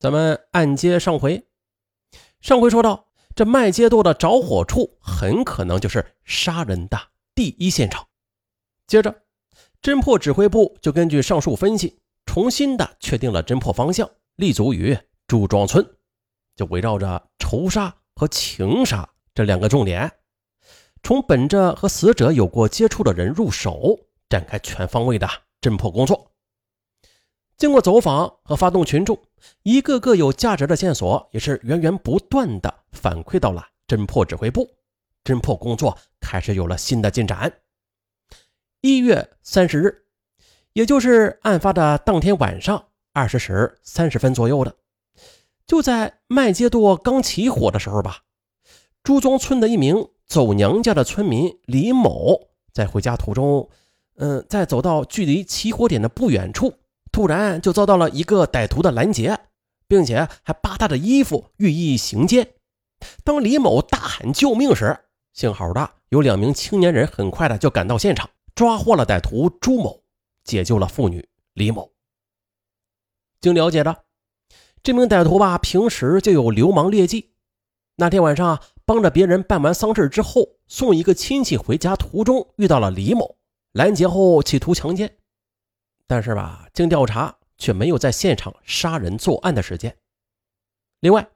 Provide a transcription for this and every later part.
咱们按揭上回，上回说到，这麦秸垛的着火处很可能就是杀人的第一现场。接着，侦破指挥部就根据上述分析，重新的确定了侦破方向，立足于朱庄村，就围绕着仇杀和情杀这两个重点，从本着和死者有过接触的人入手，展开全方位的侦破工作。经过走访和发动群众，一个个有价值的线索也是源源不断的反馈到了侦破指挥部，侦破工作开始有了新的进展。一月三十日，也就是案发的当天晚上二十时三十分左右的，就在麦秸垛刚起火的时候吧，朱庄村的一名走娘家的村民李某在回家途中，嗯，在走到距离起火点的不远处。突然就遭到了一个歹徒的拦截，并且还扒他的衣服，欲意行奸。当李某大喊救命时，幸好的有两名青年人很快的就赶到现场，抓获了歹徒朱某，解救了妇女李某。经了解的，这名歹徒吧，平时就有流氓劣迹。那天晚上帮着别人办完丧事之后，送一个亲戚回家途中遇到了李某，拦截后企图强奸。但是吧，经调查却没有在现场杀人作案的时间。另外，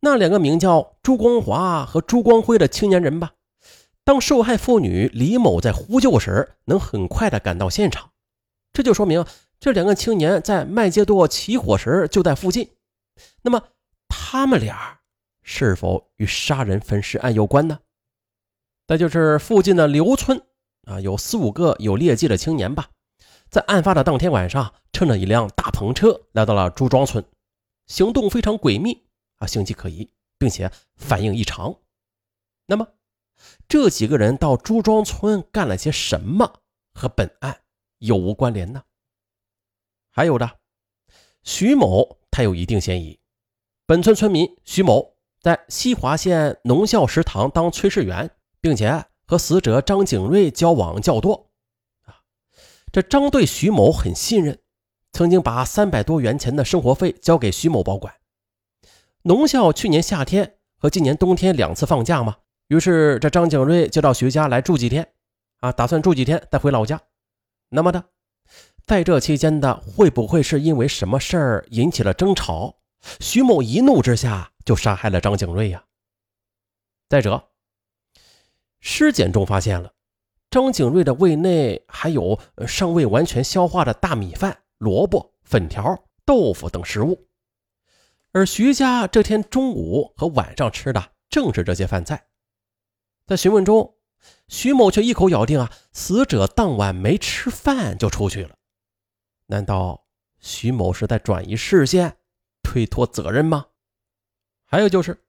那两个名叫朱光华和朱光辉的青年人吧，当受害妇女李某在呼救时，能很快的赶到现场，这就说明这两个青年在麦秸垛起火时就在附近。那么，他们俩是否与杀人焚尸案有关呢？再就是附近的刘村啊，有四五个有劣迹的青年吧。在案发的当天晚上，乘着一辆大篷车来到了朱庄村，行动非常诡秘啊，形迹可疑，并且反应异常。那么，这几个人到朱庄村干了些什么？和本案有无关联呢？还有的，徐某他有一定嫌疑。本村村民徐某在西华县农校食堂当炊事员，并且和死者张景瑞交往较多。这张对徐某很信任，曾经把三百多元钱的生活费交给徐某保管。农校去年夏天和今年冬天两次放假嘛，于是这张景瑞就到徐家来住几天，啊，打算住几天再回老家。那么的，在这期间的会不会是因为什么事儿引起了争吵？徐某一怒之下就杀害了张景瑞呀。再者，尸检中发现了。张景瑞的胃内还有尚未完全消化的大米饭、萝卜、粉条、豆腐等食物，而徐家这天中午和晚上吃的正是这些饭菜。在询问中，徐某却一口咬定啊，死者当晚没吃饭就出去了。难道徐某是在转移视线、推脱责任吗？还有就是，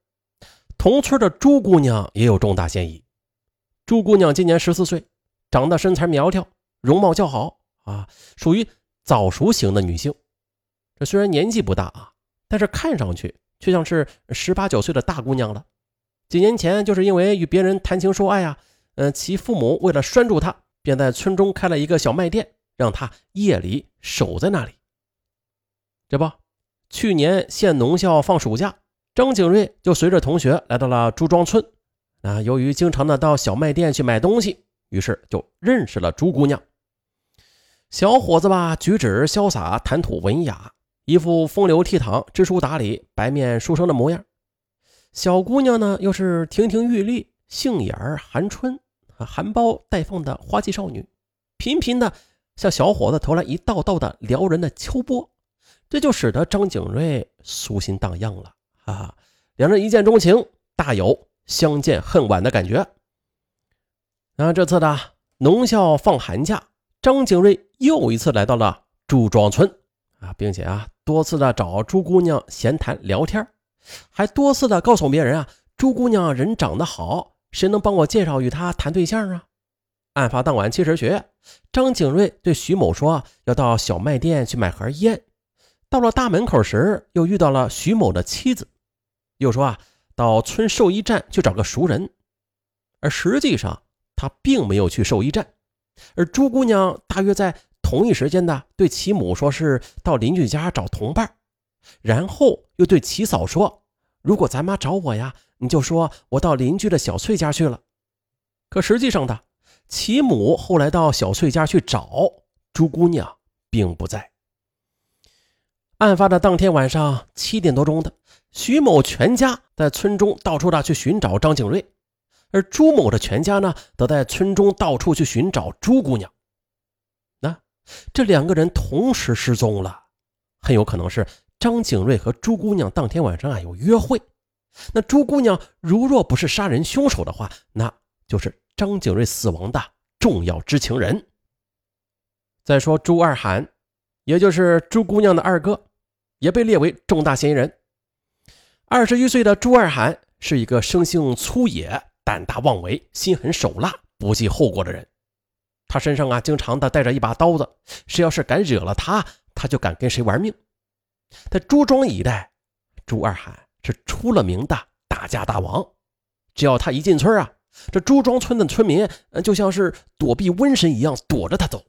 同村的朱姑娘也有重大嫌疑。朱姑娘今年十四岁，长得身材苗条，容貌较好啊，属于早熟型的女性。这虽然年纪不大啊，但是看上去却像是十八九岁的大姑娘了。几年前就是因为与别人谈情说爱啊，嗯，其父母为了拴住她，便在村中开了一个小卖店，让她夜里守在那里。这不，去年县农校放暑假，张景瑞就随着同学来到了朱庄村。啊，由于经常的到小卖店去买东西，于是就认识了朱姑娘。小伙子吧，举止潇洒，谈吐文雅，一副风流倜傥、知书达理、白面书生的模样。小姑娘呢，又是亭亭玉立、杏眼含春、含苞待放的花季少女，频频的向小伙子投来一道道的撩人的秋波，这就使得张景瑞苏心荡漾了。啊，两人一见钟情，大有。相见恨晚的感觉。那这次的农校放寒假，张景瑞又一次来到了朱庄村啊，并且啊多次的找朱姑娘闲谈聊天，还多次的告诉别人啊，朱姑娘人长得好，谁能帮我介绍与她谈对象啊？案发当晚七时许，张景瑞对徐某说要到小卖店去买盒烟，到了大门口时又遇到了徐某的妻子，又说啊。到村兽医站去找个熟人，而实际上他并没有去兽医站，而朱姑娘大约在同一时间的对其母说是到邻居家找同伴，然后又对齐嫂说：“如果咱妈找我呀，你就说我到邻居的小翠家去了。”可实际上的，其母后来到小翠家去找朱姑娘，并不在。案发的当天晚上七点多钟的，徐某全家在村中到处的去寻找张景瑞，而朱某的全家呢，则在村中到处去寻找朱姑娘。那这两个人同时失踪了，很有可能是张景瑞和朱姑娘当天晚上啊有约会。那朱姑娘如若不是杀人凶手的话，那就是张景瑞死亡的重要知情人。再说朱二涵，也就是朱姑娘的二哥。也被列为重大嫌疑人。二十一岁的朱二涵是一个生性粗野、胆大妄为、心狠手辣、不计后果的人。他身上啊，经常的带着一把刀子，谁要是敢惹了他，他就敢跟谁玩命。在朱庄一带，朱二海是出了名的打架大王。只要他一进村啊，这朱庄村的村民就像是躲避瘟神一样躲着他走。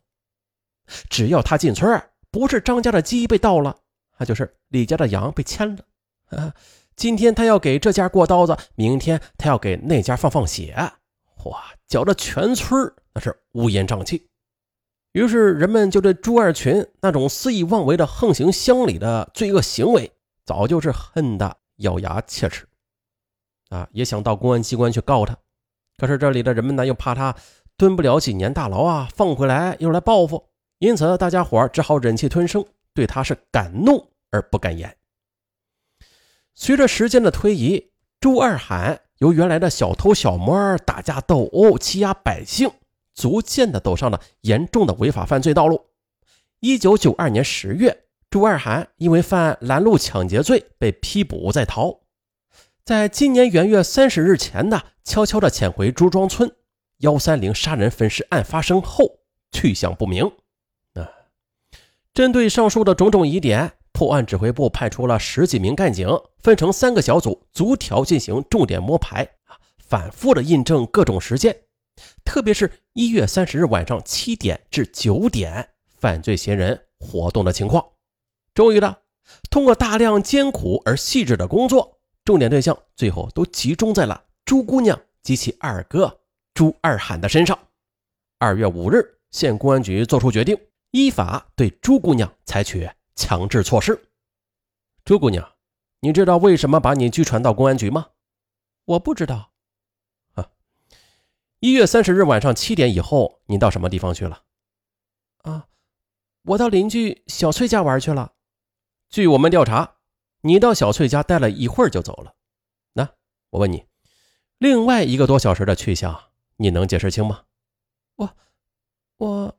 只要他进村，不是张家的鸡被盗了。那就是李家的羊被牵了啊！今天他要给这家过刀子，明天他要给那家放放血，哇，搅得全村那是乌烟瘴气。于是人们就对朱二群那种肆意妄为的横行乡里的罪恶行为，早就是恨得咬牙切齿啊！也想到公安机关去告他，可是这里的人们呢，又怕他蹲不了几年大牢啊，放回来又来报复，因此大家伙只好忍气吞声。对他是敢怒而不敢言。随着时间的推移，朱二海由原来的小偷小摸、打架斗殴、欺压百姓，逐渐的走上了严重的违法犯罪道路。一九九二年十月，朱二海因为犯拦路抢劫罪被批捕在逃，在今年元月三十日前呢，悄悄的潜回朱庄村。幺三零杀人分尸案发生后，去向不明。啊针对上述的种种疑点，破案指挥部派出了十几名干警，分成三个小组，逐条进行重点摸排啊，反复的印证各种时间，特别是一月三十日晚上七点至九点犯罪嫌疑人活动的情况。终于的，通过大量艰苦而细致的工作，重点对象最后都集中在了朱姑娘及其二哥朱二喊的身上。二月五日，县公安局作出决定。依法对朱姑娘采取强制措施。朱姑娘，你知道为什么把你拘传到公安局吗？我不知道。啊，一月三十日晚上七点以后，你到什么地方去了？啊，我到邻居小翠家玩去了。据我们调查，你到小翠家待了一会儿就走了。那我问你，另外一个多小时的去向，你能解释清吗？我，我。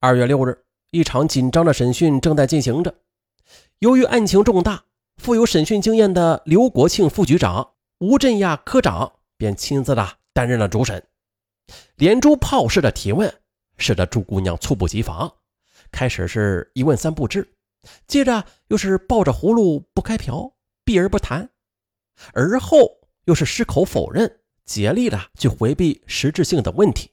二月六日，一场紧张的审讯正在进行着。由于案情重大，富有审讯经验的刘国庆副局长、吴振亚科长便亲自的担任了主审，连珠炮式的提问，使得朱姑娘猝不及防。开始是一问三不知，接着又是抱着葫芦不开瓢，避而不谈，而后又是矢口否认，竭力的去回避实质性的问题。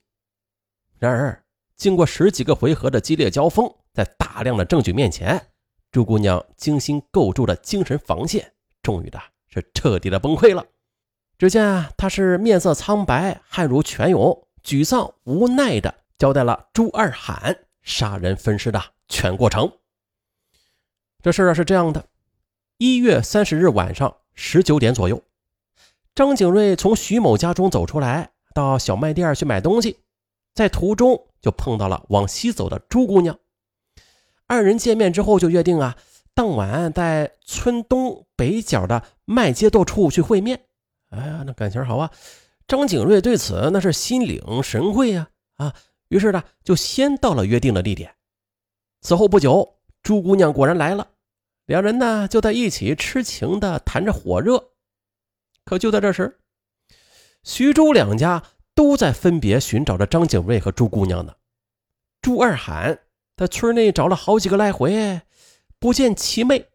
然而。经过十几个回合的激烈交锋，在大量的证据面前，朱姑娘精心构筑的精神防线，终于的是彻底的崩溃了。只见她是面色苍白，汗如泉涌，沮丧无奈的交代了朱二喊杀人分尸的全过程。这事儿是这样的：一月三十日晚上十九点左右，张景瑞从徐某家中走出来，到小卖店去买东西，在途中。就碰到了往西走的朱姑娘，二人见面之后就约定啊，当晚在村东北角的麦街道处去会面。哎呀，那感情好啊！张景瑞对此那是心领神会呀啊！于是呢，就先到了约定的地点。此后不久，朱姑娘果然来了，两人呢就在一起痴情的谈着火热。可就在这时，徐朱两家。都在分别寻找着张景瑞和朱姑娘呢。朱二喊在村内找了好几个来回，不见齐妹，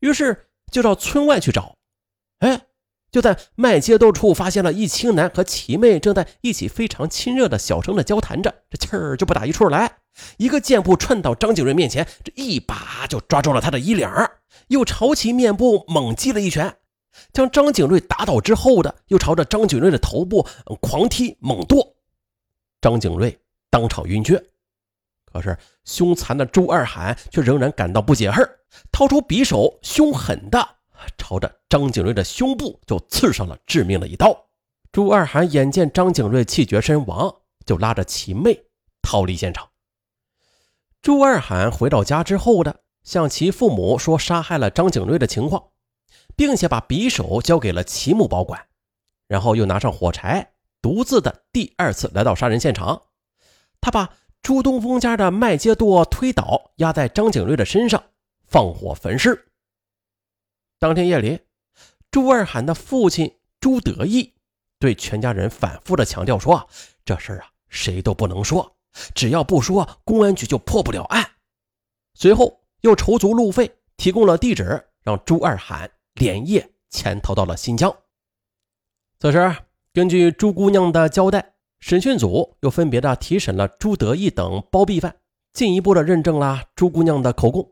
于是就到村外去找。哎，就在麦秸垛处发现了易青男和齐妹正在一起非常亲热的小声的交谈着，这气儿就不打一处来。一个箭步窜到张景瑞面前，这一把就抓住了他的衣领，又朝其面部猛击了一拳，将张景瑞打倒之后的，又朝着张景瑞的头部狂踢猛跺，张景瑞当场晕厥。可是凶残的朱二海却仍然感到不解恨，掏出匕首，凶狠的朝着张景瑞的胸部就刺上了致命的一刀。朱二海眼见张景瑞气绝身亡，就拉着其妹逃离现场。朱二海回到家之后的，向其父母说杀害了张景瑞的情况，并且把匕首交给了其母保管，然后又拿上火柴，独自的第二次来到杀人现场。他把朱东风家的麦秸垛推倒，压在张景瑞的身上，放火焚尸。当天夜里，朱二喊的父亲朱德义对全家人反复的强调说：“这事儿啊，谁都不能说。”只要不说，公安局就破不了案。随后又筹足路费，提供了地址，让朱二喊连夜潜逃到了新疆。此时，根据朱姑娘的交代，审讯组又分别的提审了朱德义等包庇犯，进一步的认证了朱姑娘的口供，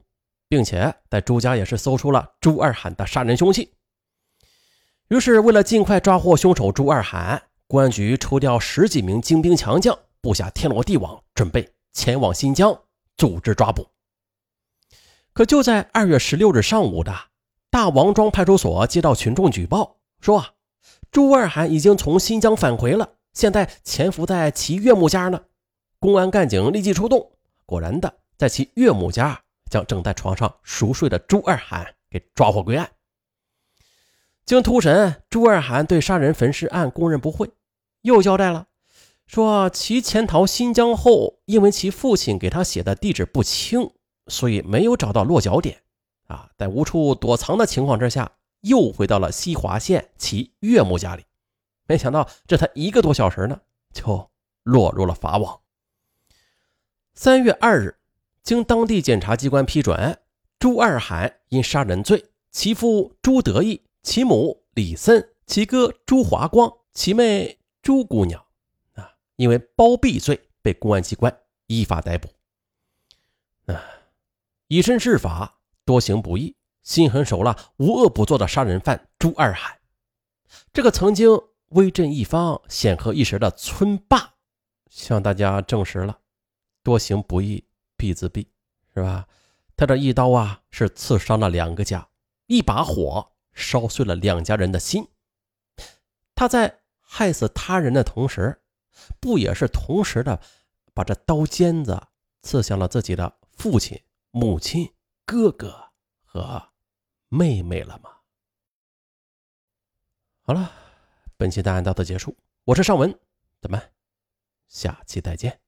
并且在朱家也是搜出了朱二喊的杀人凶器。于是，为了尽快抓获凶手朱二喊，公安局抽调十几名精兵强将。布下天罗地网，准备前往新疆组织抓捕。可就在二月十六日上午的大王庄派出所接到群众举报，说啊朱二喊已经从新疆返回了，现在潜伏在其岳母家呢。公安干警立即出动，果然的在其岳母家将正在床上熟睡的朱二涵给抓获归案。经突审，朱二涵对杀人焚尸案供认不讳，又交代了。说其潜逃新疆后，因为其父亲给他写的地址不清，所以没有找到落脚点，啊，在无处躲藏的情况之下，又回到了西华县其岳母家里。没想到这才一个多小时呢，就落入了法网。三月二日，经当地检察机关批准，朱二海因杀人罪，其父朱德义、其母李森、其哥朱华光、其妹朱姑娘。啊因为包庇罪被公安机关依法逮捕。啊，以身试法，多行不义，心狠手辣、无恶不作的杀人犯朱二海，这个曾经威震一方、显赫一时的村霸，向大家证实了：多行不义必自毙，是吧？他这一刀啊，是刺伤了两个家，一把火烧碎了两家人的心。他在害死他人的同时。不也是同时的，把这刀尖子刺向了自己的父亲、母亲、哥哥和妹妹了吗？好了，本期答案到此结束。我是尚文，咱们下期再见。